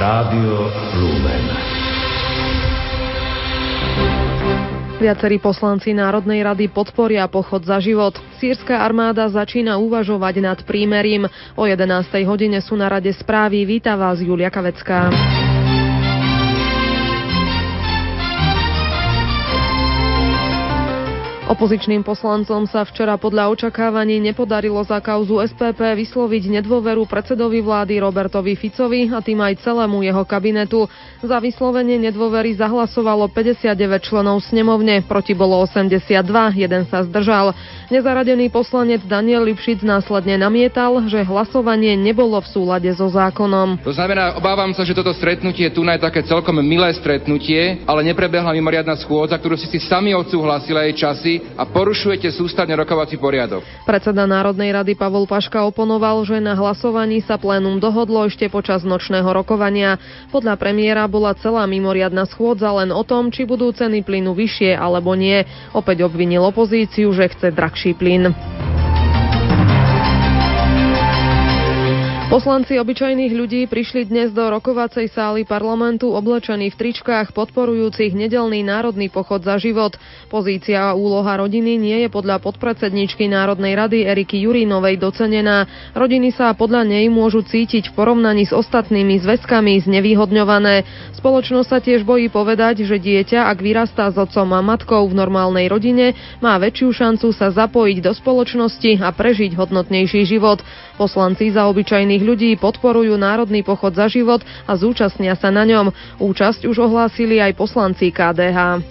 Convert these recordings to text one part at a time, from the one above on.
Rádio Lumen. Viacerí poslanci Národnej rady podporia pochod za život. Sýrska armáda začína uvažovať nad prímerím. O 11. hodine sú na rade správy. Víta vás Julia Kavecká. Opozičným poslancom sa včera podľa očakávaní nepodarilo za kauzu SPP vysloviť nedôveru predsedovi vlády Robertovi Ficovi a tým aj celému jeho kabinetu. Za vyslovenie nedôvery zahlasovalo 59 členov snemovne, proti bolo 82, jeden sa zdržal. Nezaradený poslanec Daniel Lipšic následne namietal, že hlasovanie nebolo v súlade so zákonom. To znamená, obávam sa, že toto stretnutie tu je také celkom milé stretnutie, ale neprebehla mimoriadna schôdza, ktorú si si sami odsúhlasili aj časy a porušujete sústavne rokovací poriadok. Predseda Národnej rady Pavol Paška oponoval, že na hlasovaní sa plénum dohodlo ešte počas nočného rokovania. Podľa premiéra bola celá mimoriadna schôdza len o tom, či budú ceny plynu vyššie alebo nie. Opäť obvinil opozíciu, že chce drahší plyn. Poslanci obyčajných ľudí prišli dnes do rokovacej sály parlamentu oblečení v tričkách podporujúcich nedelný národný pochod za život. Pozícia a úloha rodiny nie je podľa podpredsedničky Národnej rady Eriky Jurínovej docenená. Rodiny sa podľa nej môžu cítiť v porovnaní s ostatnými zväzkami znevýhodňované. Spoločnosť sa tiež bojí povedať, že dieťa, ak vyrastá s otcom a matkou v normálnej rodine, má väčšiu šancu sa zapojiť do spoločnosti a prežiť hodnotnejší život. Poslanci za obyčajných ľudí podporujú Národný pochod za život a zúčastnia sa na ňom. Účasť už ohlásili aj poslanci KDH.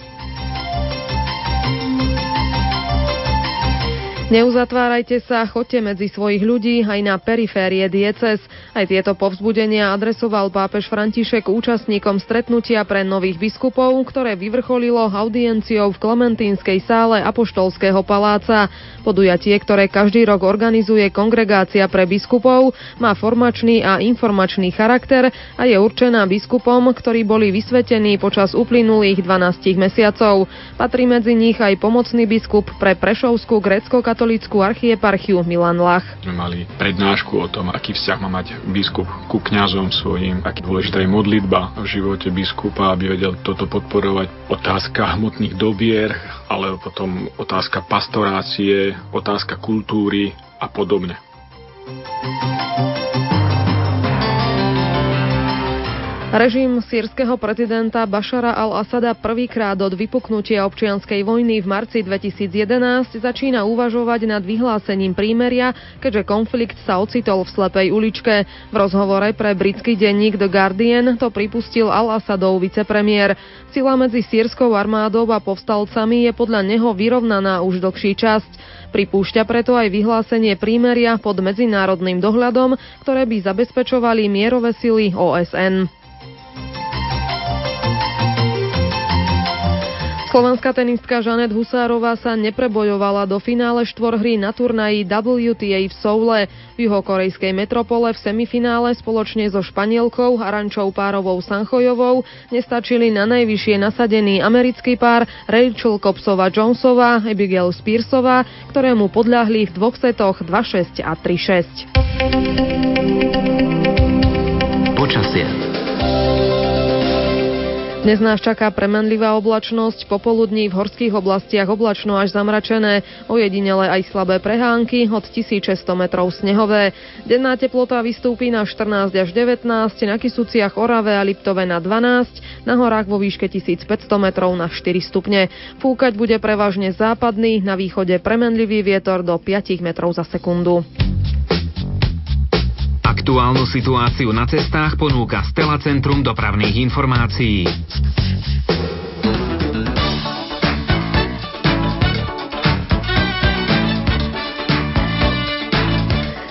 Neuzatvárajte sa, choďte medzi svojich ľudí aj na periférie dieces. Aj tieto povzbudenia adresoval pápež František účastníkom stretnutia pre nových biskupov, ktoré vyvrcholilo audienciou v Klementínskej sále Apoštolského paláca. Podujatie, ktoré každý rok organizuje kongregácia pre biskupov, má formačný a informačný charakter a je určená biskupom, ktorí boli vysvetení počas uplynulých 12 mesiacov. Patrí medzi nich aj pomocný biskup pre Prešovskú grecko katolícku archieparchiu Milan Lach. Sme mali prednášku o tom, aký vzťah má mať biskup ku kňazom svojim, aký dôležitá je modlitba v živote biskupa, aby vedel toto podporovať. Otázka hmotných dobier, ale potom otázka pastorácie, otázka kultúry a podobne. Režim sírskeho prezidenta Bašara al-Asada prvýkrát od vypuknutia občianskej vojny v marci 2011 začína uvažovať nad vyhlásením prímeria, keďže konflikt sa ocitol v slepej uličke. V rozhovore pre britský denník The Guardian to pripustil al-Asadov vicepremiér. Sila medzi sírskou armádou a povstalcami je podľa neho vyrovnaná už dlhší časť. Pripúšťa preto aj vyhlásenie prímeria pod medzinárodným dohľadom, ktoré by zabezpečovali mierové sily OSN. Slovenská tenistka Žanet Husárová sa neprebojovala do finále štvorhry na turnaji WTA v Soule. V juhokorejskej metropole v semifinále spoločne so Španielkou Arančou Párovou Sanchojovou nestačili na najvyššie nasadený americký pár Rachel Kopsova Jonesová, Abigail Spearsová, ktorému podľahli v dvoch setoch 2-6 a 3-6. Počasie. Dnes nás čaká premenlivá oblačnosť, popoludní v horských oblastiach oblačno až zamračené, ojedinele aj slabé prehánky, od 1600 metrov snehové. Denná teplota vystúpi na 14 až 19, na Kisuciach, Orave a Liptove na 12, na horách vo výške 1500 metrov na 4 stupne. Fúkať bude prevažne západný, na východe premenlivý vietor do 5 metrov za sekundu. Aktuálnu situáciu na cestách ponúka Stela Centrum dopravných informácií.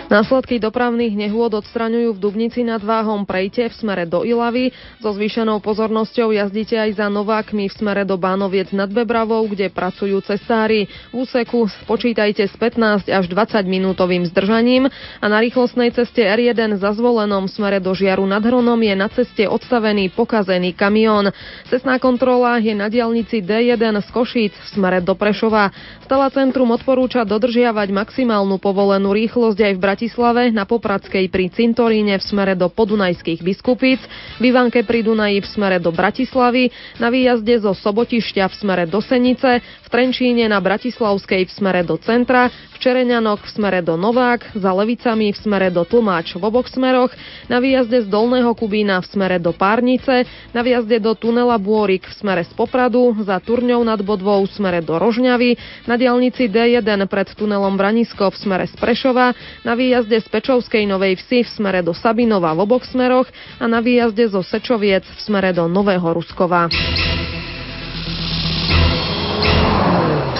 Následky dopravných nehôd odstraňujú v Dubnici nad Váhom prejte v smere do Ilavy. So zvýšenou pozornosťou jazdíte aj za Novákmi v smere do Bánoviec nad Bebravou, kde pracujú cestári. V úseku počítajte s 15 až 20 minútovým zdržaním a na rýchlostnej ceste R1 za zvolenom smere do Žiaru nad Hronom je na ceste odstavený pokazený kamión. Cestná kontrola je na diálnici D1 z Košíc v smere do Prešova. Stala centrum odporúča dodržiavať maximálnu povolenú rýchlosť aj v Bratislave Bratislave, na Popradskej pri Cintoríne v smere do Podunajských biskupíc, v Ivanke pri Dunaji v smere do Bratislavy, na výjazde zo Sobotišťa v smere do Senice, Trenčíne na Bratislavskej v smere do centra, v Čereňanok v smere do Novák, za Levicami v smere do Tlmáč v oboch smeroch, na výjazde z Dolného Kubína v smere do Párnice, na výjazde do tunela Bôrik v smere z Popradu, za Turňou nad Bodvou v smere do Rožňavy, na diálnici D1 pred tunelom Branisko v smere z Prešova, na výjazde z Pečovskej Novej Vsi v smere do Sabinova v oboch smeroch a na výjazde zo Sečoviec v smere do Nového Ruskova.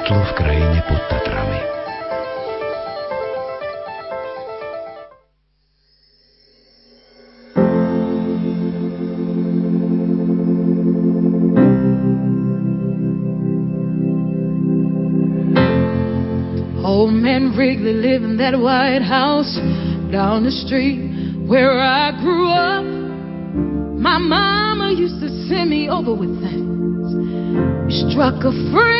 Svetlo v krajine pod Tatrami. Old man Wrigley lived in that White House down the street where I grew up. My mama used to send me over with things. Struck a friendship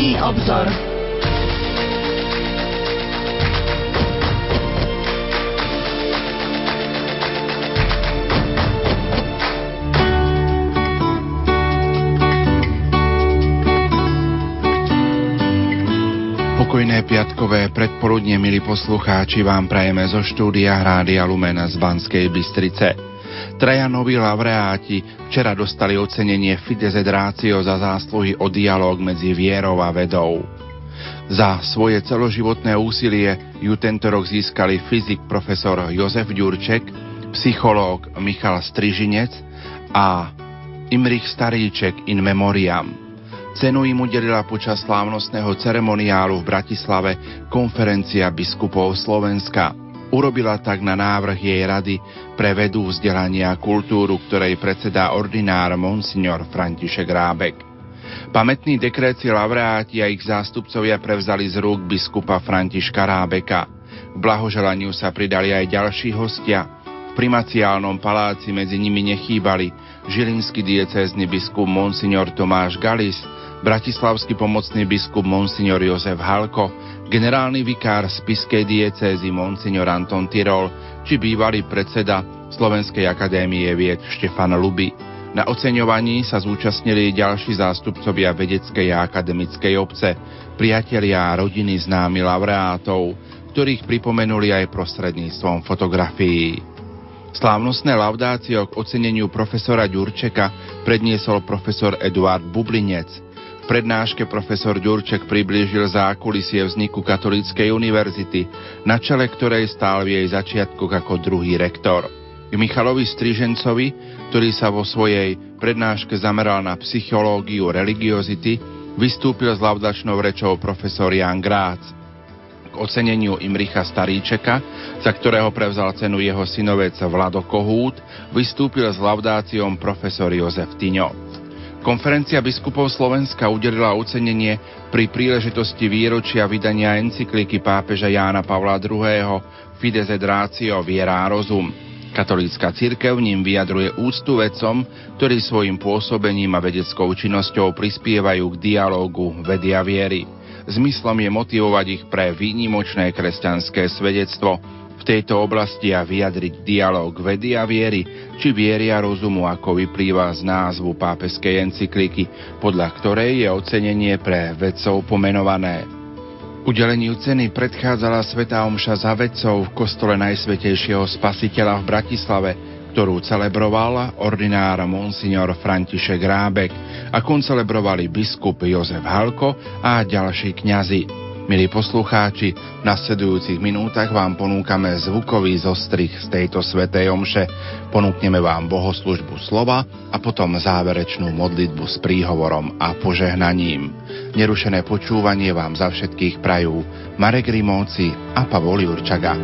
Nedeľný obzor. Pokojné piatkové predpoludne, milí poslucháči, vám prajeme zo štúdia Rádia Lumena z Banskej Bystrice. Traja noví laureáti včera dostali ocenenie Fides et Ratio za zásluhy o dialog medzi vierou a vedou. Za svoje celoživotné úsilie ju tento rok získali fyzik profesor Jozef Ďurček, psychológ Michal Strižinec a Imrich Staríček in memoriam. Cenu im udelila počas slávnostného ceremoniálu v Bratislave konferencia biskupov Slovenska. Urobila tak na návrh jej rady pre vedu vzdelania a kultúru, ktorej predsedá ordinár monsignor František Rábek. Pamätný dekret si laureáti a ich zástupcovia prevzali z rúk biskupa Františka Rábeka. K blahoželaniu sa pridali aj ďalší hostia. V primaciálnom paláci medzi nimi nechýbali žilinský diecézny biskup monsignor Tomáš Galis, bratislavský pomocný biskup Monsignor Jozef Halko, generálny vikár spiskej diecézy Monsignor Anton Tyrol či bývalý predseda Slovenskej akadémie vied Štefan Luby. Na oceňovaní sa zúčastnili ďalší zástupcovia vedeckej a akademickej obce, priatelia a rodiny známi laureátov, ktorých pripomenuli aj prostredníctvom fotografií. Slávnostné laudácio k oceneniu profesora Ďurčeka predniesol profesor Eduard Bublinec – prednáške profesor Ďurček priblížil zákulisie vzniku Katolíckej univerzity, na čele ktorej stál v jej začiatkoch ako druhý rektor. Michalovi Strižencovi, ktorý sa vo svojej prednáške zameral na psychológiu religiozity, vystúpil s laudačnou rečou profesor Jan Grác. K oceneniu Imricha Staríčeka, za ktorého prevzal cenu jeho synovec Vlado Kohút, vystúpil s laudáciom profesor Jozef Tyňo. Konferencia biskupov Slovenska udelila ocenenie pri príležitosti výročia vydania encykliky pápeža Jána Pavla II. Fides et Ratio Viera a rozum. Katolícka církev ním vyjadruje úctu vedcom, ktorí svojim pôsobením a vedeckou činnosťou prispievajú k dialógu vedia viery. Zmyslom je motivovať ich pre výnimočné kresťanské svedectvo, v tejto oblasti a vyjadriť dialog vedy a viery, či viery a rozumu, ako vyplýva z názvu pápeskej encykliky, podľa ktorej je ocenenie pre vedcov pomenované. Udeleniu ceny predchádzala Svetá Omša za vedcov v kostole Najsvetejšieho Spasiteľa v Bratislave, ktorú celebroval ordinár monsignor František Rábek a koncelebrovali biskup Jozef Halko a ďalší kňazi. Milí poslucháči, v nasledujúcich minútach vám ponúkame zvukový zostrih z tejto svetej omše, ponúkneme vám bohoslužbu slova a potom záverečnú modlitbu s príhovorom a požehnaním. Nerušené počúvanie vám za všetkých prajú Marek Rimóci a Pavol Jurčaga.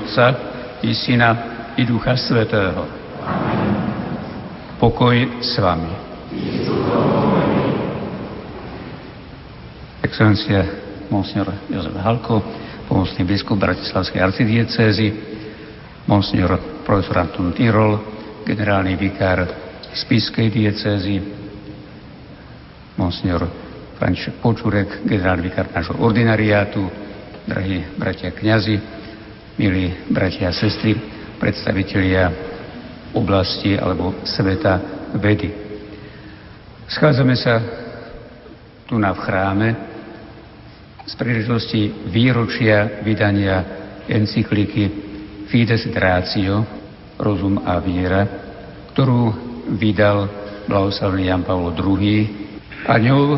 Otca i Syna i Ducha Svetého. Pokoj s vami. Excelencia Monsignor Jozef Halko, pomocný biskup Bratislavskej arcidiecézy, Monsignor profesor Anton Tyrol, generálny vikár Spiskej diecézy, Monsignor František Počurek, generálny vikár nášho ordinariátu, drahí bratia kňazi, milí bratia a sestry, predstavitelia oblasti alebo sveta vedy. Schádzame sa tu na v chráme z príležitosti výročia vydania encykliky Fides Ratio, rozum a viera, ktorú vydal blahoslavený Jan Pavlo II a ňou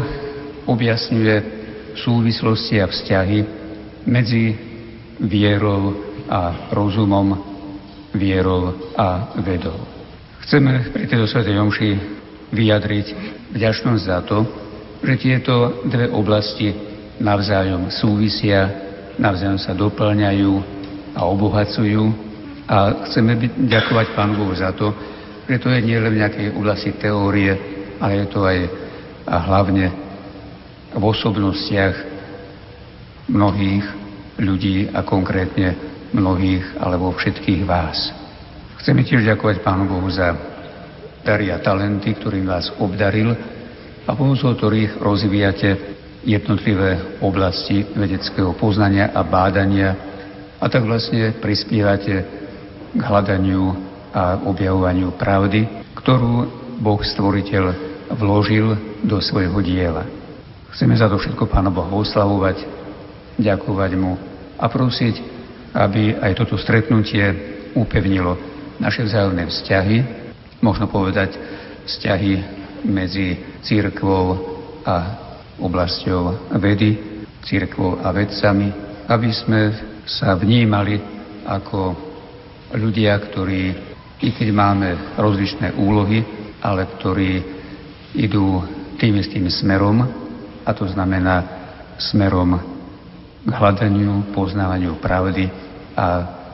objasňuje súvislosti a vzťahy medzi vierou a rozumom, vierou a vedou. Chceme pri tejto svetej omši vyjadriť vďačnosť za to, že tieto dve oblasti navzájom súvisia, navzájom sa doplňajú a obohacujú a chceme byť, ďakovať Pánu Bohu za to, že to je nielen v nejakej oblasti teórie, ale je to aj a hlavne v osobnostiach mnohých ľudí a konkrétne mnohých alebo všetkých vás. Chceme tiež ďakovať Pánu Bohu za dary a talenty, ktorým vás obdaril a pomocou ktorých rozvíjate jednotlivé oblasti vedeckého poznania a bádania a tak vlastne prispievate k hľadaniu a objavovaniu pravdy, ktorú Boh Stvoriteľ vložil do svojho diela. Chceme za to všetko Pána Boha oslavovať, ďakovať Mu a prosiť, aby aj toto stretnutie upevnilo naše vzájomné vzťahy, možno povedať vzťahy medzi církvou a oblasťou vedy, církvou a vedcami, aby sme sa vnímali ako ľudia, ktorí, i keď máme rozličné úlohy, ale ktorí idú tým istým smerom, a to znamená smerom k hľadaniu, poznávaniu pravdy a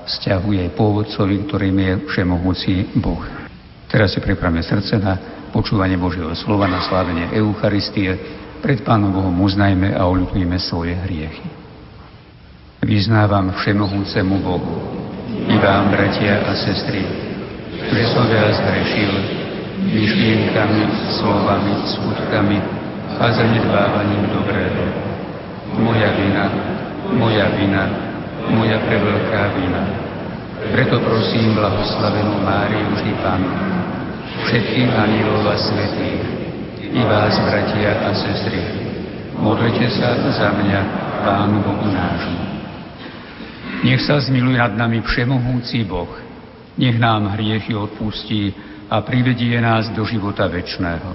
vzťahu jej pôvodcovi, ktorým je všemohúci Boh. Teraz si pripravme srdce na počúvanie Božieho slova, na slávenie Eucharistie. Pred Pánom Bohom uznajme a oľutujme svoje hriechy. Vyznávam všemohúcemu Bohu i vám, bratia a sestry, že som veľa zhrešil myšlienkami, slovami, skutkami a zanedbávaním dobrého. Moja vina, moja vina, moja preveľká vina. Preto prosím blahoslavenú Máriu vždy Pánu, všetkých anielov a svetých, i vás, bratia a sestry, modlite sa za mňa, Pánu Bohu nášmu. Nech sa zmiluje nad nami všemohúci Boh, nech nám hriechy odpustí a privedie nás do života večného.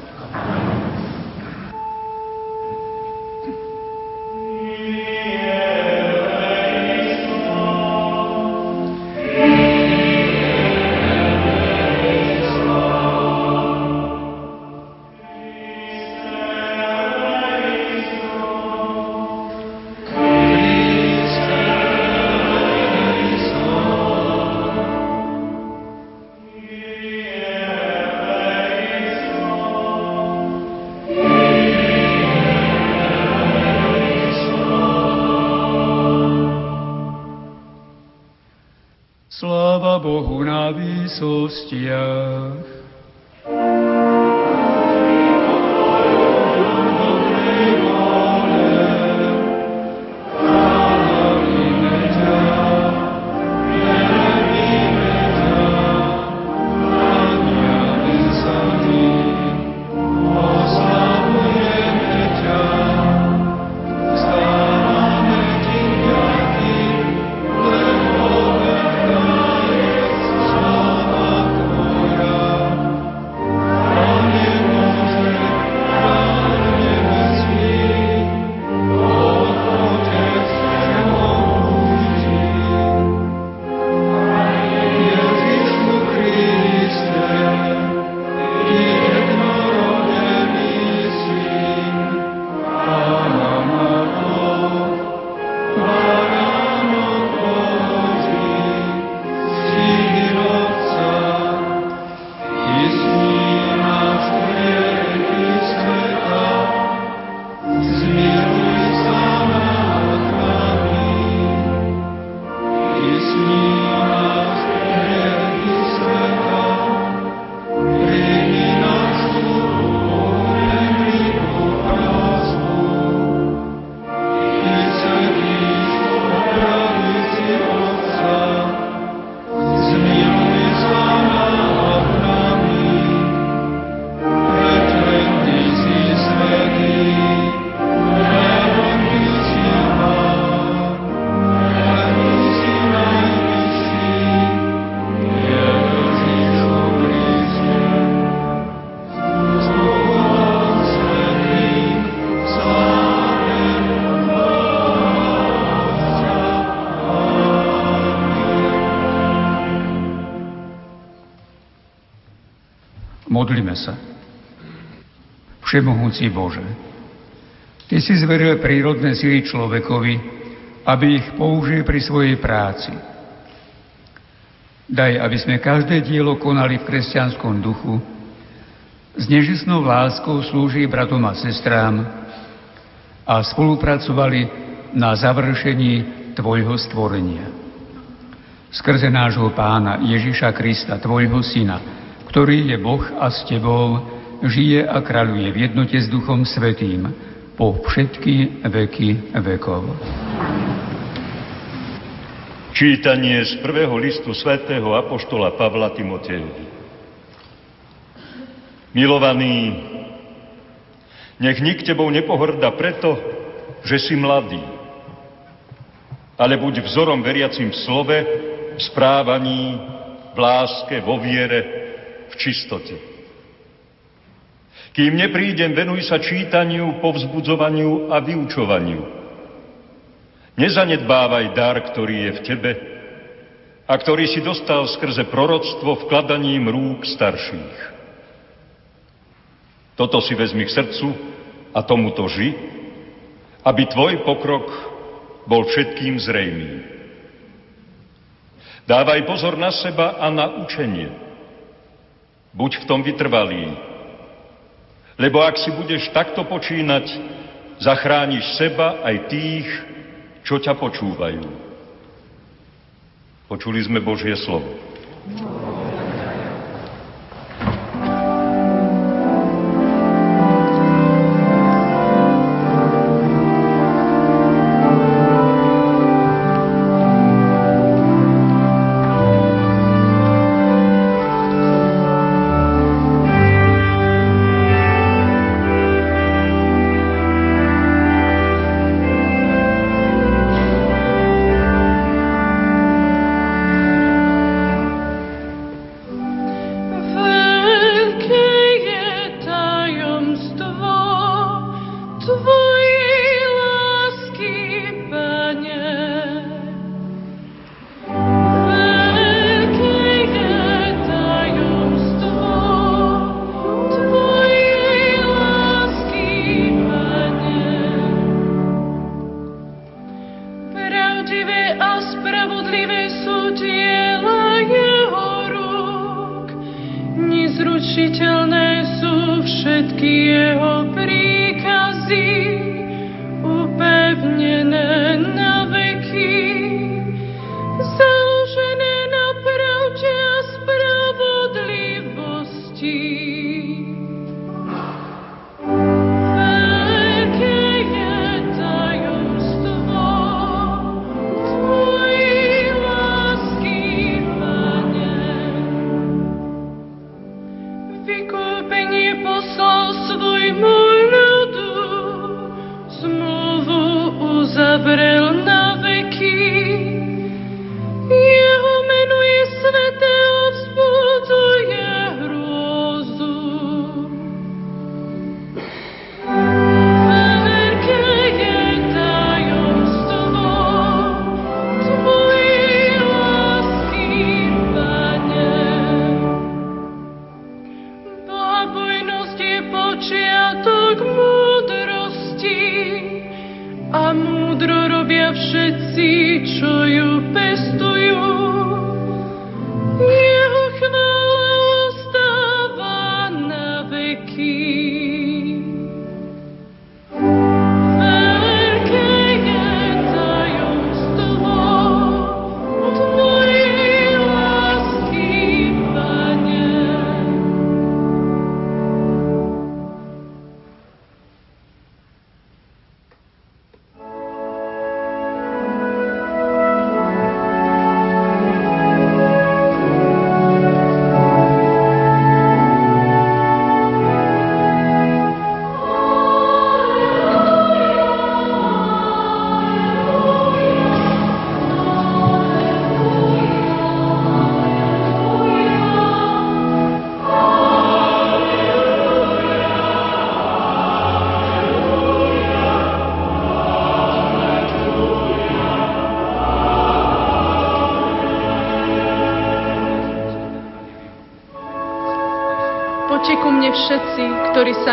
na výsostiach. Amen. Modlíme sa. Všemohúci Bože, Ty si zveril prírodné sily človekovi, aby ich použil pri svojej práci. Daj, aby sme každé dielo konali v kresťanskom duchu, s nežisnou láskou slúži bratom a sestrám a spolupracovali na završení Tvojho stvorenia. Skrze nášho pána Ježiša Krista, Tvojho syna, ktorý je Boh a s Tebou, žije a kráľuje v jednote s Duchom Svetým, po všetky veky vekov. Čítanie z prvého listu svätého Apoštola Pavla Timotejovi. Milovaný, nech nik tebou nepohrda preto, že si mladý, ale buď vzorom veriacim v slove, v správaní, v láske, vo viere, v čistote. Kým neprídem, venuj sa čítaniu, povzbudzovaniu a vyučovaniu. Nezanedbávaj dar, ktorý je v tebe a ktorý si dostal skrze proroctvo vkladaním rúk starších. Toto si vezmi k srdcu a tomuto ži, aby tvoj pokrok bol všetkým zrejmý. Dávaj pozor na seba a na učenie. Buď v tom vytrvalý, lebo ak si budeš takto počínať, zachrániš seba aj tých, čo ťa počúvajú. Počuli sme Božie slovo.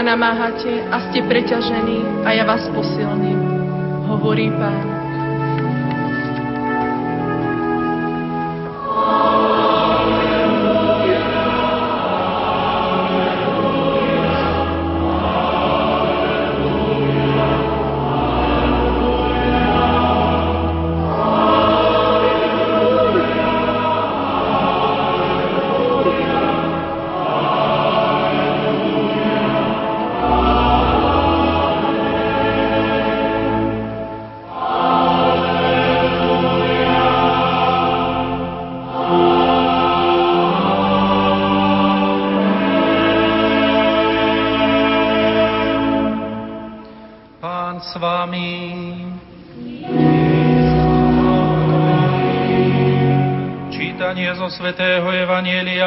Namáhate a ste preťažení, a ja vás posilním, hovorí Pán.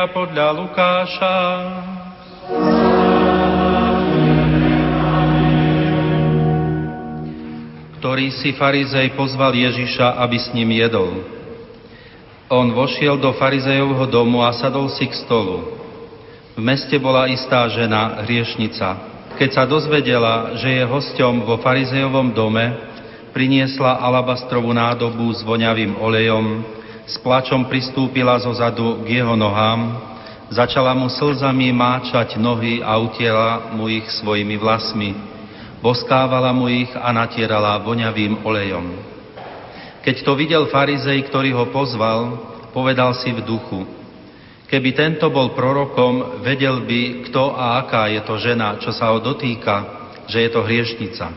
Podľa Lukáša. Ktorý si farizej pozval Ježiša, aby s ním jedol. On vošiel do farizejovho domu a sadol si k stolu. V meste bola istá žena, hriešnica. Keď sa dozvedela, že je hosťom vo farizejovom dome, priniesla alabastrovú nádobu s voňavým olejom, s plačom pristúpila zo zadu k jeho nohám, začala mu slzami máčať nohy a utiela mu ich svojimi vlasmi, boskávala mu ich a natierala voňavým olejom. Keď to videl farizej, ktorý ho pozval, povedal si v duchu, keby tento bol prorokom, vedel by, kto a aká je to žena, čo sa ho dotýka, že je to hriešnica.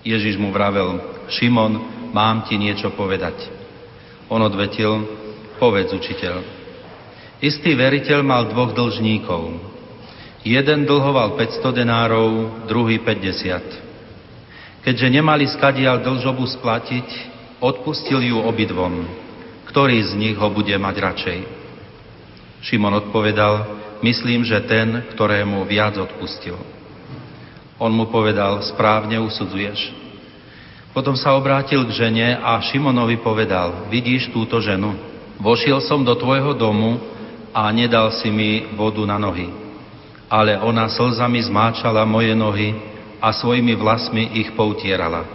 Ježiš mu vravel, Šimon, mám ti niečo povedať. On odvetil, povedz učiteľ. Istý veriteľ mal dvoch dlžníkov. Jeden dlhoval 500 denárov, druhý 50. Keďže nemali skadial dlžobu splatiť, odpustil ju obidvom. Ktorý z nich ho bude mať radšej? Šimon odpovedal, myslím, že ten, ktorému viac odpustil. On mu povedal, správne usudzuješ. Potom sa obrátil k žene a Šimonovi povedal, vidíš túto ženu? Vošiel som do tvojho domu a nedal si mi vodu na nohy. Ale ona slzami zmáčala moje nohy a svojimi vlasmi ich poutierala.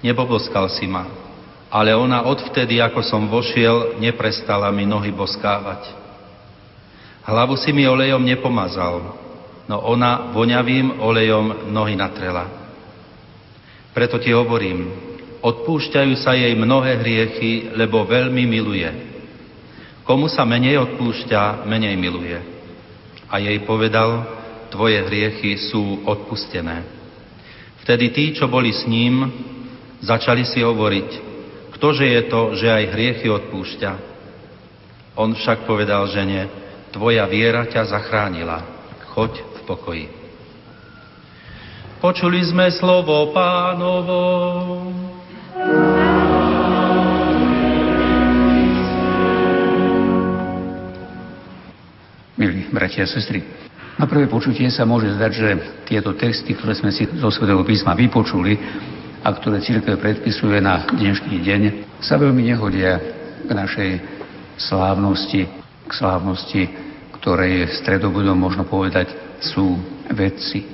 Nepoboskal si ma, ale ona odvtedy, ako som vošiel, neprestala mi nohy boskávať. Hlavu si mi olejom nepomazal, no ona voňavým olejom nohy natrela. Preto ti hovorím, odpúšťajú sa jej mnohé hriechy, lebo veľmi miluje. Komu sa menej odpúšťa, menej miluje. A jej povedal, tvoje hriechy sú odpustené. Vtedy tí, čo boli s ním, začali si hovoriť, ktože je to, že aj hriechy odpúšťa. On však povedal žene, tvoja viera ťa zachránila, choď v pokoji. Počuli sme slovo pánovo. Milí bratia a sestry, na prvé počutie sa môže zdať, že tieto texty, ktoré sme si zo Svetého písma vypočuli a ktoré církev predpisuje na dnešný deň, sa veľmi nehodia k našej slávnosti, k slávnosti, ktorej stredobudom možno povedať sú vedci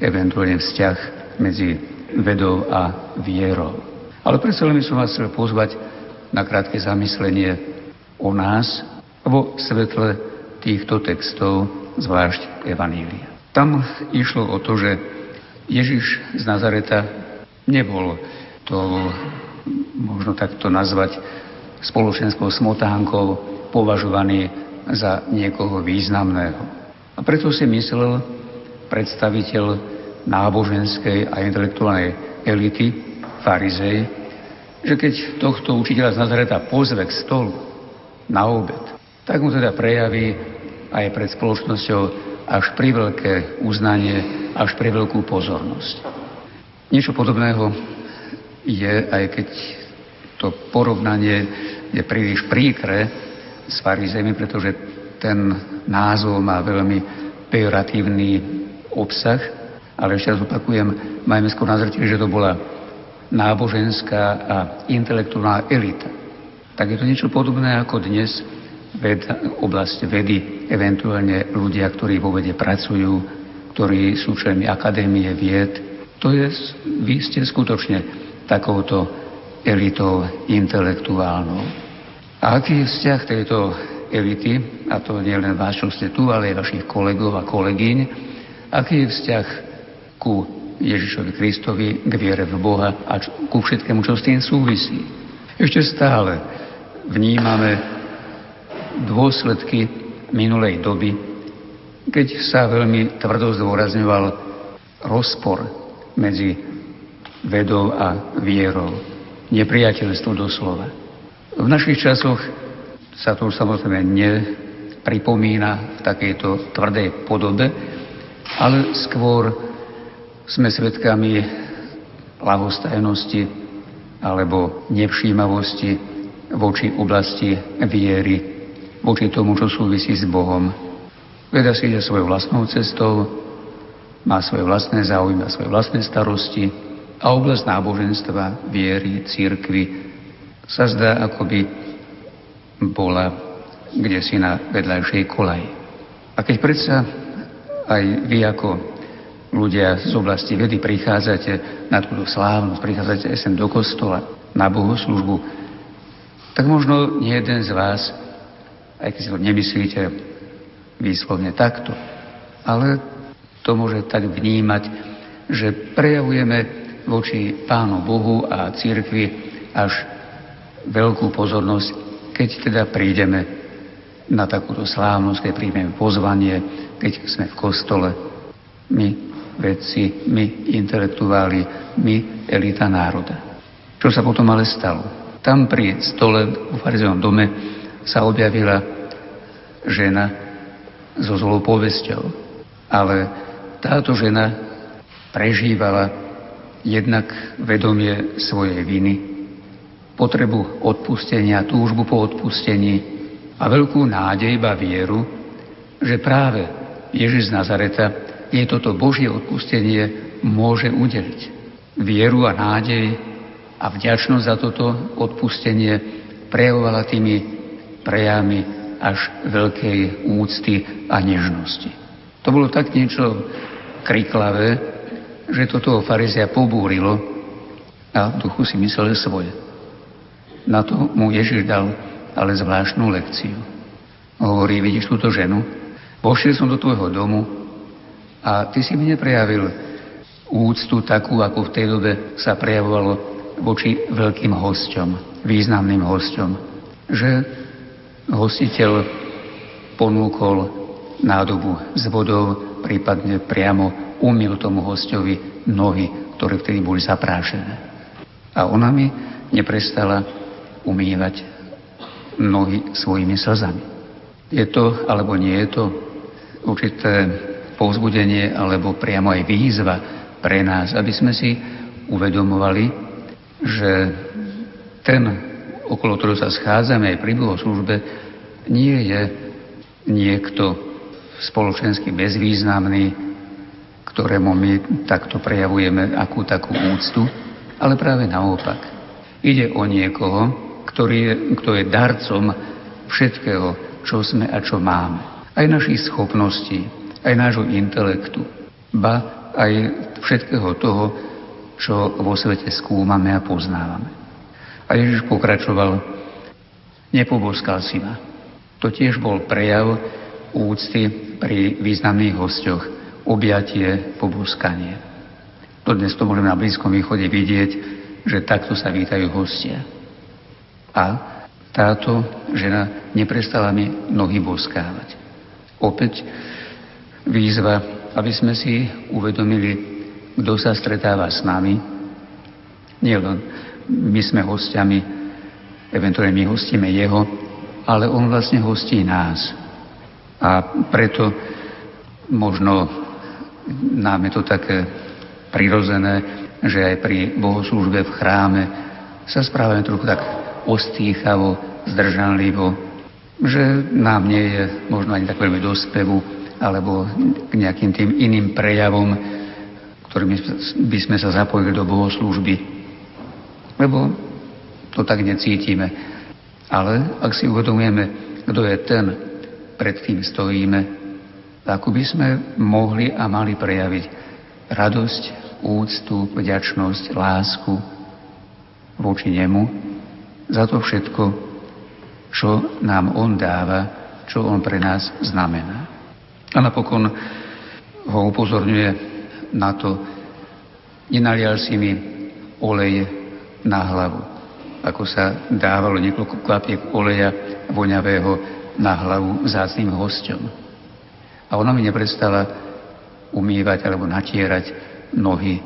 eventuálne vzťah medzi vedou a vierou. Ale predsa len by som vás chcel pozvať na krátke zamyslenie o nás vo svetle týchto textov, zvlášť Evanília. Tam išlo o to, že Ježiš z Nazareta nebol to, možno takto nazvať, spoločenskou smotánkou považovaný za niekoho významného. A preto si myslel, predstaviteľ náboženskej a intelektuálnej elity, farizej, že keď tohto učiteľa z Nazareta pozve k stolu na obed, tak mu teda prejaví aj pred spoločnosťou až pri veľké uznanie, až pri veľkú pozornosť. Niečo podobného je, aj keď to porovnanie je príliš príkre s farizejmi, pretože ten názov má veľmi pejoratívny obsah, ale ešte raz opakujem, majme skôr na zreteli, že to bola náboženská a intelektuálna elita. Tak je to niečo podobné ako dnes ved, oblasť vedy eventuálne ľudia, ktorí vo vede pracujú, ktorí sú členmi Akadémie vied. To je, vy ste skutočne takouto elitou intelektuálnou. A aký je vzťah tejto elity, a to nie len vás, čo ste tu, ale aj vašich kolegov a kolegyň, aký je vzťah ku Ježišovi Kristovi, k viere v Boha a ku všetkému, čo s tým súvisí. Ešte stále vnímame dôsledky minulej doby, keď sa veľmi tvrdo zdôrazňoval rozpor medzi vedou a vierou. Nepriateľstvo doslova. V našich časoch sa to už samozrejme nepripomína v takejto tvrdej podobe, ale skôr sme svedkami lahostajnosti alebo nevšímavosti voči oblasti viery voči tomu, čo súvisí s Bohom. Veda si ide svojou vlastnou cestou, má svoje vlastné záujmy, svoje vlastné starosti a oblasť náboženstva, viery, církvy sa zdá, ako by bola kde si na vedľajšej kolaji. A keď predsa aj vy ako ľudia z oblasti vedy prichádzate na túto slávnosť, prichádzate sem do kostola na bohoslužbu, tak možno nie jeden z vás aj keď si to nemyslíte výslovne takto. Ale to môže tak vnímať, že prejavujeme voči Pánu Bohu a církvi až veľkú pozornosť, keď teda prídeme na takúto slávnosť, keď príjmeme pozvanie, keď sme v kostole. My, vedci, my, intelektuáli, my, elita národa. Čo sa potom ale stalo? Tam pri stole v farizeom dome sa objavila žena so zlou povesťou. Ale táto žena prežívala jednak vedomie svojej viny, potrebu odpustenia, túžbu po odpustení a veľkú nádej, ba vieru, že práve Ježiš z Nazareta jej toto Božie odpustenie môže udeliť. Vieru a nádej a vďačnosť za toto odpustenie prejavovala tými prejavmi až veľkej úcty a nežnosti. To bolo tak niečo kriklavé, že to toho farizia pobúrilo a duchu si myslel svoje. Na to mu Ježiš dal ale zvláštnu lekciu. Hovorí, vidíš túto ženu? Vošiel som do tvojho domu a ty si mi neprejavil úctu takú, ako v tej dobe sa prejavovalo voči veľkým hosťom, významným hosťom. Že hostiteľ ponúkol nádobu s vodou, prípadne priamo umil tomu hostovi nohy, ktoré vtedy boli zaprášené. A ona mi neprestala umývať nohy svojimi slzami. Je to, alebo nie je to určité povzbudenie, alebo priamo aj výzva pre nás, aby sme si uvedomovali, že ten okolo ktorého sa schádzame aj pri službe, nie je niekto spoločensky bezvýznamný, ktorému my takto prejavujeme akú takú úctu, ale práve naopak. Ide o niekoho, ktorý je, kto je darcom všetkého, čo sme a čo máme. Aj našich schopností, aj nášho intelektu, ba aj všetkého toho, čo vo svete skúmame a poznávame. A Ježiš pokračoval, nepoboskal si ma. To tiež bol prejav úcty pri významných hostoch, objatie, poboskanie. Dodnes to môžeme na Blízkom východe vidieť, že takto sa vítajú hostia. A táto žena neprestala mi nohy boskávať. Opäť výzva, aby sme si uvedomili, kto sa stretáva s nami, nielen my sme hostiami, eventuálne my hostíme jeho, ale on vlastne hostí nás. A preto možno nám je to také prirozené, že aj pri bohoslúžbe v chráme sa správame trochu tak ostýchavo, zdržanlivo, že nám nie je možno ani tak veľmi dospevu alebo k nejakým tým iným prejavom, ktorými by sme sa zapojili do bohoslúžby lebo to tak necítime. Ale ak si uvedomujeme, kto je ten, pred kým stojíme, ako by sme mohli a mali prejaviť radosť, úctu, vďačnosť, lásku voči nemu za to všetko, čo nám on dáva, čo on pre nás znamená. A napokon ho upozorňuje na to, nenalial si mi olej na hlavu, ako sa dávalo niekoľko kvapiek oleja voňavého na hlavu vzácným hosťom. A ona mi neprestala umývať alebo natierať nohy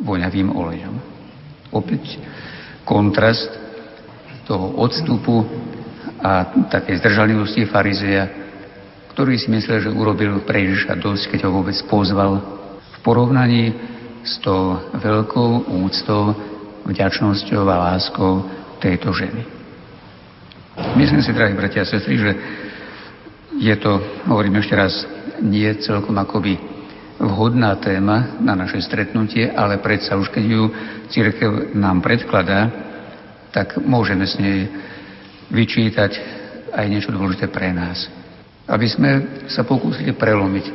voňavým olejom. Opäť kontrast toho odstupu a takej zdržanlivosti farizeja, ktorý si myslel, že urobil pre Ježiša dosť, keď ho vôbec pozval v porovnaní s tou veľkou úctou, vďačnosťou a láskou tejto ženy. Myslím si, drahí bratia a sestry, že je to, hovorím ešte raz, nie celkom akoby vhodná téma na naše stretnutie, ale predsa už keď ju církev nám predkladá, tak môžeme s nej vyčítať aj niečo dôležité pre nás. Aby sme sa pokúsili prelomiť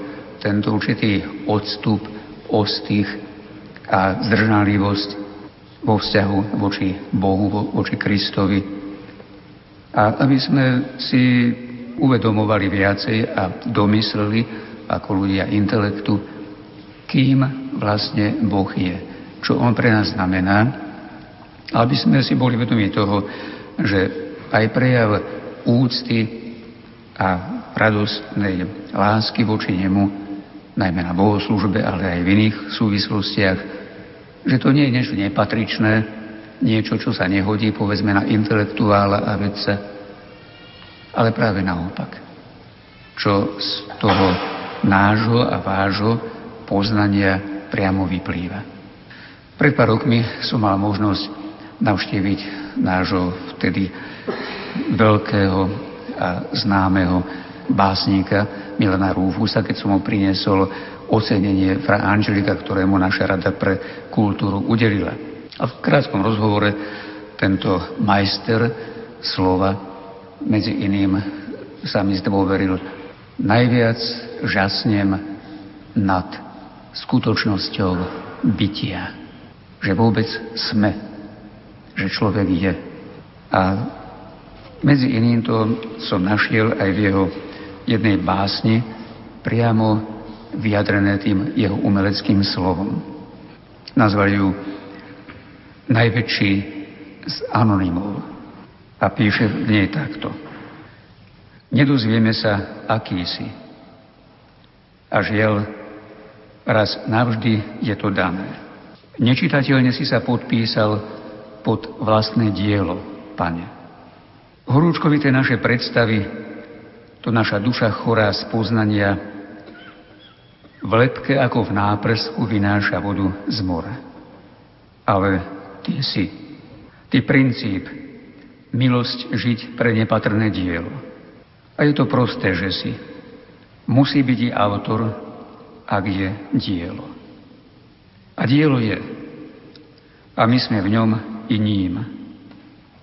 tento určitý odstup, ostých a zdržanlivosť vo vzťahu voči Bohu, voči Kristovi. A aby sme si uvedomovali viacej a domysleli ako ľudia intelektu, kým vlastne Boh je, čo On pre nás znamená, aby sme si boli vedomi toho, že aj prejav úcty a radostnej lásky voči Nemu, najmä na bohoslužbe, ale aj v iných súvislostiach, že to nie je niečo nepatričné, niečo, čo sa nehodí, povedzme, na intelektuála a vedca, ale práve naopak. Čo z toho nášho a vášho poznania priamo vyplýva. Pred pár rokmi som mal možnosť navštíviť nášho vtedy veľkého a známeho básnika Milana Rúfusa, keď som mu priniesol ocenenie Fra Angelika, ktorému naša rada pre kultúru udelila. A v krátkom rozhovore tento majster slova medzi iným sa mi zdôveril, najviac žasnem nad skutočnosťou bytia. Že vôbec sme, že človek je. A medzi iným to som našiel aj v jeho jednej básni, priamo vyjadrené tým jeho umeleckým slovom. Nazval ju najväčší z anonymov a píše v nej takto. Nedozvieme sa, aký si. A žiaľ, raz navždy je to dané. Nečitateľne si sa podpísal pod vlastné dielo, pane. Horúčkovité naše predstavy, to naša duša chorá z poznania, v lepke ako v náprsku vynáša vodu z mora. Ale ty si, ty princíp, milosť žiť pre nepatrné dielo. A je to prosté, že si. Musí byť i autor, ak je dielo. A dielo je. A my sme v ňom i ním.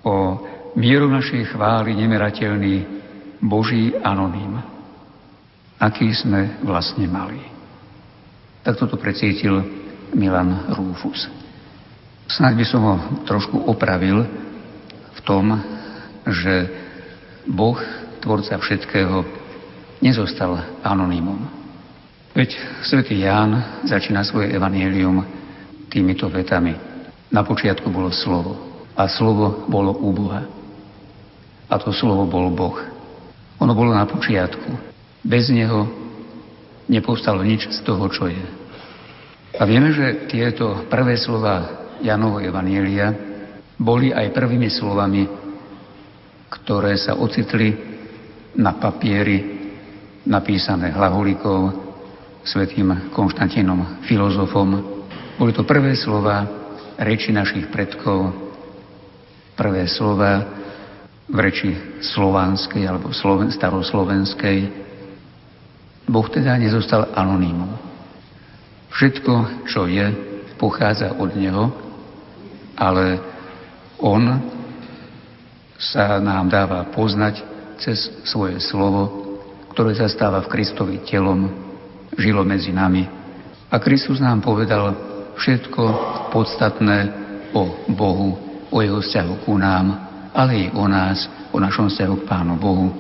O mieru našej chvály nemerateľný Boží anonym. Aký sme vlastne mali. Tak toto precítil Milan Rúfus. Snáď by som ho trošku opravil, v tom, že Boh, tvorca všetkého, nezostal anonymom. Veď svätý Ján začína svoje evanielium týmito vetami. Na počiatku bolo slovo a slovo bolo u Boha. A to slovo bol Boh. Ono bolo na počiatku. Bez neho nepovstalo nič z toho, čo je. A vieme, že tieto prvé slova Jánovo Evanielia boli aj prvými slovami, ktoré sa ocitli na papieri napísané hlaholikou, svetým Konštantínom, filozofom. Boli to prvé slova reči našich predkov, prvé slova v reči slovanskej alebo sloven, staroslovenskej. Boh teda nezostal anonymom. Všetko, čo je, pochádza od Neho, ale on sa nám dáva poznať cez svoje slovo, ktoré sa stáva v Kristovi telom, žilo medzi nami. A Kristus nám povedal všetko podstatné o Bohu, o jeho vzťahu ku nám, ale i o nás, o našom vzťahu k Pánu Bohu,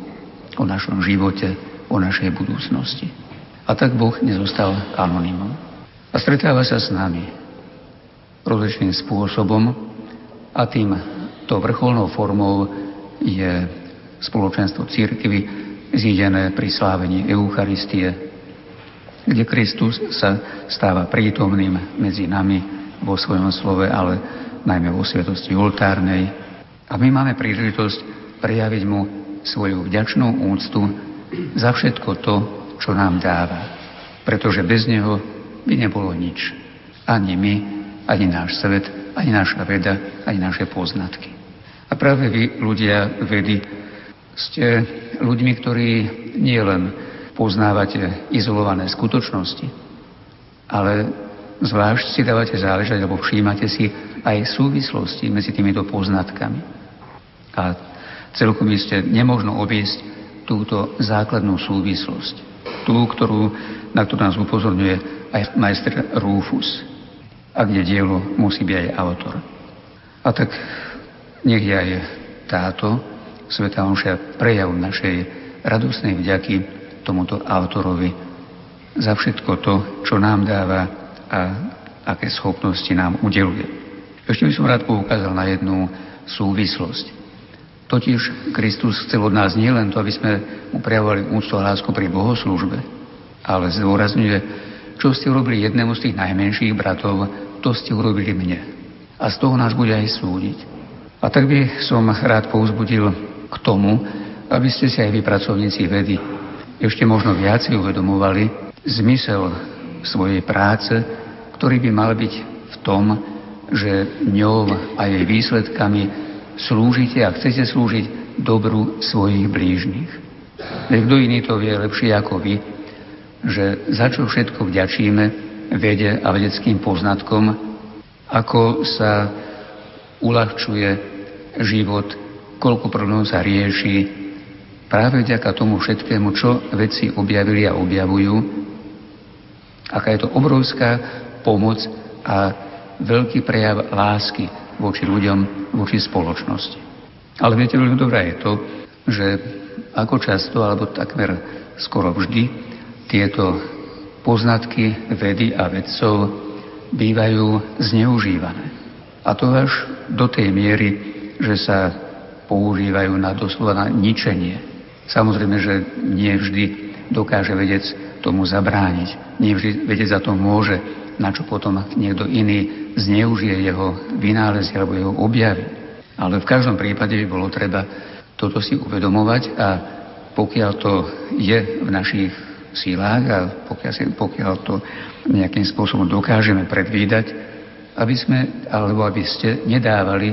o našom živote, o našej budúcnosti. A tak Boh nezostal anonymom. A stretáva sa s nami rozličným spôsobom a tým to vrcholnou formou je spoločenstvo církvy zídené pri slávení Eucharistie, kde Kristus sa stáva prítomným medzi nami vo svojom slove, ale najmä vo sviatosti oltárnej. A my máme príležitosť prejaviť mu svoju vďačnú úctu za všetko to, čo nám dáva. Pretože bez neho by nebolo nič. Ani my, ani náš svet, ani naša veda, ani naše poznatky. A práve vy, ľudia vedy, ste ľuďmi, ktorí nielen poznávate izolované skutočnosti, ale zvlášť si dávate záležať alebo všímate si aj súvislosti medzi týmito poznatkami. A celkom iste nemožno obísť túto základnú súvislosť. Tú, ktorú, na ktorú nás upozorňuje aj majster Rufus. A kde dielo musí byť aj autor. A tak nech je aj táto Sveta Omša prejav našej radosnej vďaky tomuto autorovi za všetko to, čo nám dáva a aké schopnosti nám udeluje. Ešte by som rád poukázal na jednu súvislosť. Totiž Kristus chcel od nás nielen to, aby sme mu prejavovali úctu a lásku pri bohoslužbe, ale zdôrazňuje, čo ste urobili jednému z tých najmenších bratov, to ste urobili mne. A z toho nás bude aj súdiť. A tak by som rád pouzbudil k tomu, aby ste si aj vy, pracovníci vedy, ešte možno viac uvedomovali zmysel svojej práce, ktorý by mal byť v tom, že ňou a jej výsledkami slúžite a chcete slúžiť dobru svojich blížnych. Kto iný to vie lepšie ako vy, že za čo všetko vďačíme vede a vedeckým poznatkom, ako sa uľahčuje život, koľko problémov sa rieši práve vďaka tomu všetkému, čo vedci objavili a objavujú, aká je to obrovská pomoc a veľký prejav lásky voči ľuďom, voči spoločnosti. Ale viete, veľmi dobré je to, že ako často, alebo takmer skoro vždy, tieto poznatky vedy a vedcov bývajú zneužívané. A to až do tej miery, že sa používajú na doslova na ničenie. Samozrejme, že nie vždy dokáže vedec tomu zabrániť. Nie vždy vedec za to môže, na čo potom niekto iný zneužije jeho vynálezy alebo jeho objavy. Ale v každom prípade by bolo treba toto si uvedomovať a pokiaľ to je v našich sílách a pokiaľ, si, pokiaľ to nejakým spôsobom dokážeme predvídať, aby sme, alebo aby ste nedávali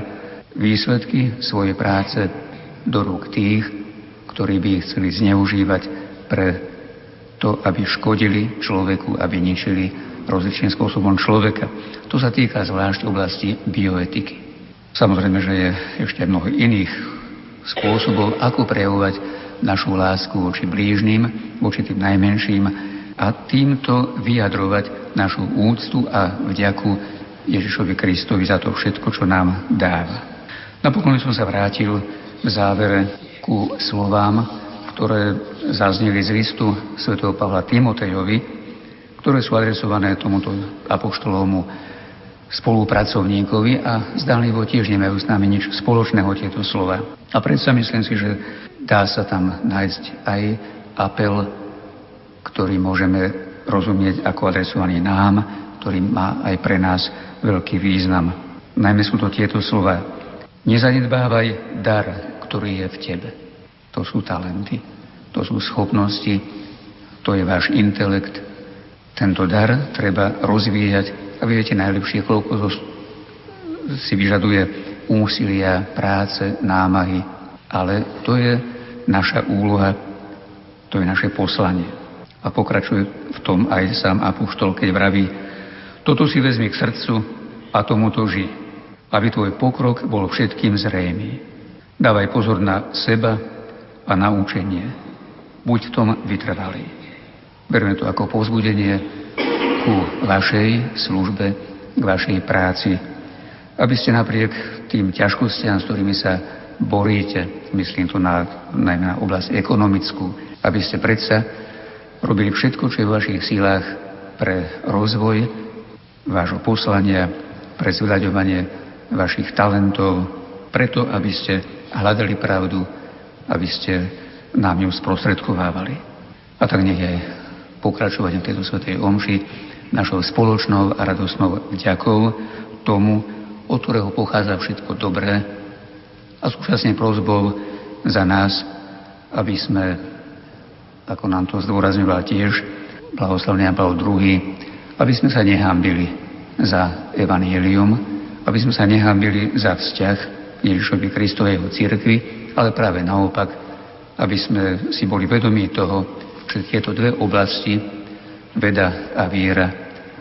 výsledky svojej práce do rúk tých, ktorí by ich chceli zneužívať pre to, aby škodili človeku, aby ničili rozličným spôsobom človeka. To sa týka zvlášť oblasti bioetiky. Samozrejme, že je ešte mnoho iných spôsobov, ako prejavovať našu lásku voči blížnym, voči tým najmenším a týmto vyjadrovať našu úctu a vďaku Ježišovi Kristovi za to všetko, čo nám dáva. Napokon som sa vrátil v závere ku slovám, ktoré zazneli z listu sv. Pavla Timotejovi, ktoré sú adresované tomuto apoštolovmu spolupracovníkovi a zdánlivo tiež nemajú s nami nič spoločného tieto slova. A predsa myslím si, že dá sa tam nájsť aj apel, ktorý môžeme rozumieť ako adresovaný nám, ktorý má aj pre nás veľký význam. Najmä sú to tieto slova. Nezanedbávaj dar, ktorý je v tebe. To sú talenty, to sú schopnosti, to je váš intelekt. Tento dar treba rozvíjať a viete najlepšie, koľko si vyžaduje úsilia, práce, námahy. Ale to je naša úloha, to je naše poslanie. A pokračuje v tom aj sám Apoštol, keď vraví, toto si vezmi k srdcu a tomuto ži, aby tvoj pokrok bol všetkým zrejmý. Dávaj pozor na seba a naučenie. Buď v tom vytrvalý. Berme to ako povzbudenie ku vašej službe, k vašej práci, aby ste napriek tým ťažkostiam, s ktorými sa boríte, myslím to na, najmä na oblasť ekonomickú, aby ste predsa robili všetko, čo je v vašich sílách pre rozvoj vášho poslania, pre zveľaďovanie vašich talentov, preto, aby ste hľadali pravdu, aby ste nám ju sprostredkovávali. A tak nech je pokračovanie tejto svetej omši našou spoločnou a radosnou vďakou tomu, od ktorého pochádza všetko dobré a súčasne prozbou za nás, aby sme, ako nám to zdôrazňoval tiež blahoslavný Pavel II, aby sme sa nehambili za evanielium, aby sme sa nehambili za vzťah Ježišovi Kristovej církvi, ale práve naopak, aby sme si boli vedomí toho, že tieto dve oblasti, veda a viera,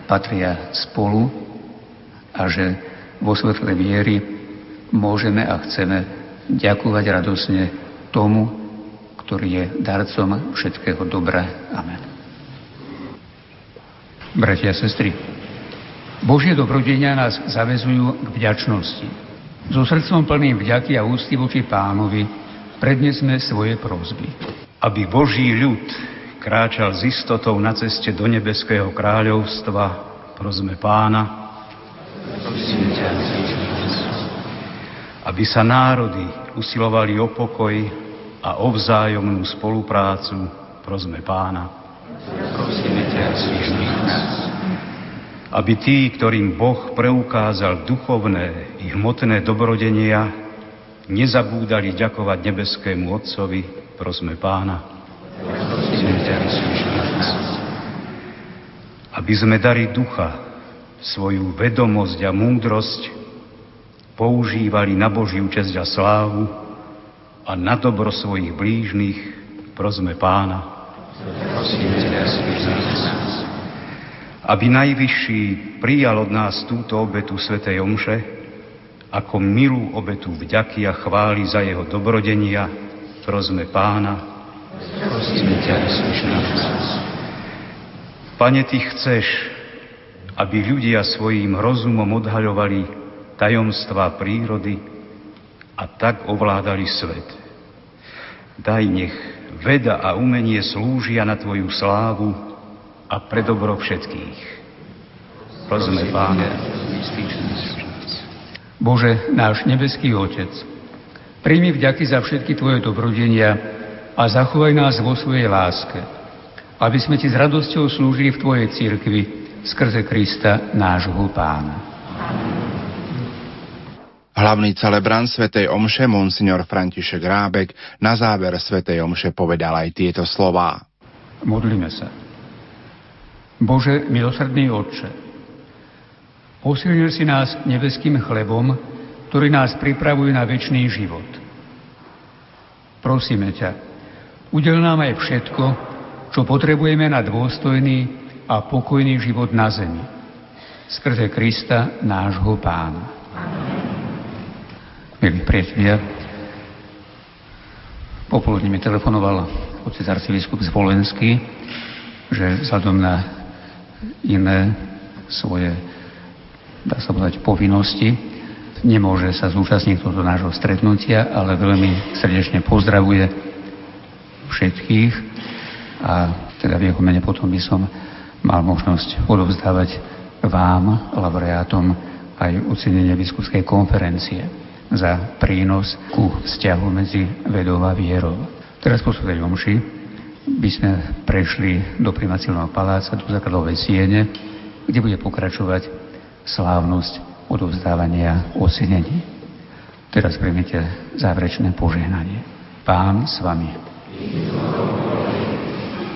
patria spolu a že vo svetle viery môžeme a chceme ďakovať radosne tomu, ktorý je darcom všetkého dobra. Amen. Bratia a sestry, Božie dobrodenia nás zavezujú k vďačnosti. So srdcom plným vďaky a ústy voči pánovi prednesme svoje prozby. Aby Boží ľud kráčal s istotou na ceste do nebeského kráľovstva, prosme pána, aby sa národy usilovali o pokoj a o vzájomnú spoluprácu, prosme pána. Aby tí, ktorým Boh preukázal duchovné i hmotné dobrodenia, nezabúdali ďakovať nebeskému Otcovi, prosme pána. Aby sme dali ducha, svoju vedomosť a múdrosť používali na Božiu česť a slávu a na dobro svojich blížnych, prosme pána. Aby najvyšší prijal od nás túto obetu Svetej Omše ako milú obetu vďaky a chváli za jeho dobrodenia, prosme pána. Pane, Ty chceš, aby ľudia svojím rozumom odhaľovali tajomstvá prírody a tak ovládali svet. Daj nech veda a umenie slúžia na Tvoju slávu a pre dobro všetkých. Prosme, Páne. Bože, náš nebeský Otec, príjmi vďaky za všetky Tvoje dobrodenia a zachovaj nás vo svojej láske, aby sme Ti s radosťou slúžili v Tvojej cirkvi, skrze Krista, nášho pána. Hlavný celebrant Svetej Omše, monsignor František Rábek, na záver Svetej Omše povedal aj tieto slová. Modlíme sa. Bože, milosrdný Otče, posilnil si nás nebeským chlebom, ktorý nás pripravuje na väčší život. Prosíme ťa, udel nám aj všetko, čo potrebujeme na dôstojný a pokojný život na zemi. Skrze Krista, nášho pána. Milí priatelia, popoludne mi telefonoval otec arcibiskup z Volensky, že vzhľadom na iné svoje, dá sa povedať, povinnosti, nemôže sa zúčastniť tohto nášho stretnutia, ale veľmi srdečne pozdravuje všetkých a teda v jeho mene potom by som mal možnosť odovzdávať vám, laureátom, aj ocenenie biskupskej konferencie za prínos ku vzťahu medzi vedou a vierou. Teraz po Svetej Omši by sme prešli do primacilného paláca, do základovej siene, kde bude pokračovať slávnosť odovzdávania ocenení. Teraz príjmite záverečné požehnanie. Pán s vami.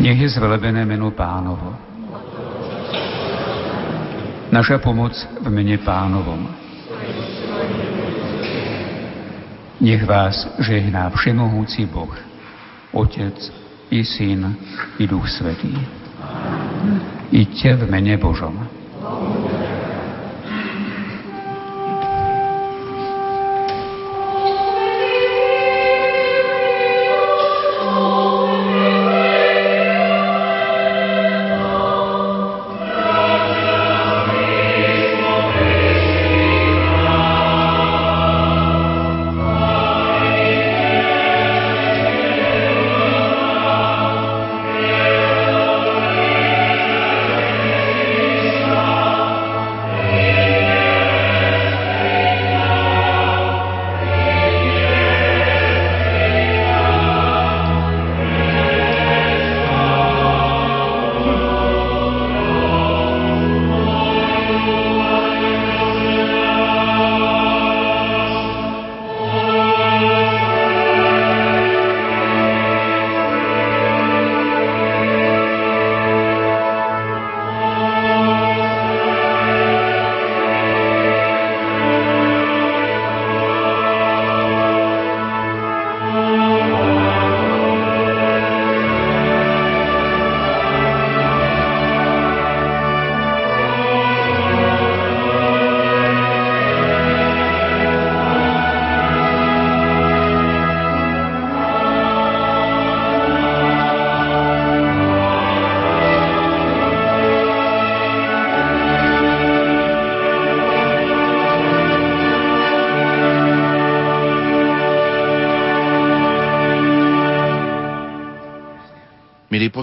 Nech je zvelebené meno pánovo Naša pomoc v mene pánovom. Nech vás žehná všemohúci Boh, Otec i Syn i Duch Svetý. Iďte v mene Božom.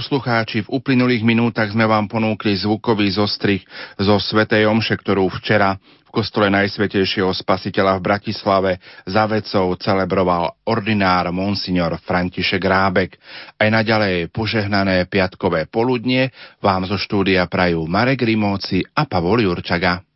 Poslucháči, v uplynulých minútach sme vám ponúkli zvukový zostrih zo Svetej Omše, ktorú včera v kostole Najsvetejšieho spasiteľa v Bratislave za vecou celebroval ordinár monsignor František Rábek. Aj naďalej požehnané piatkové poludnie vám zo štúdia prajú Marek Rimóci a Pavol Jurčaga.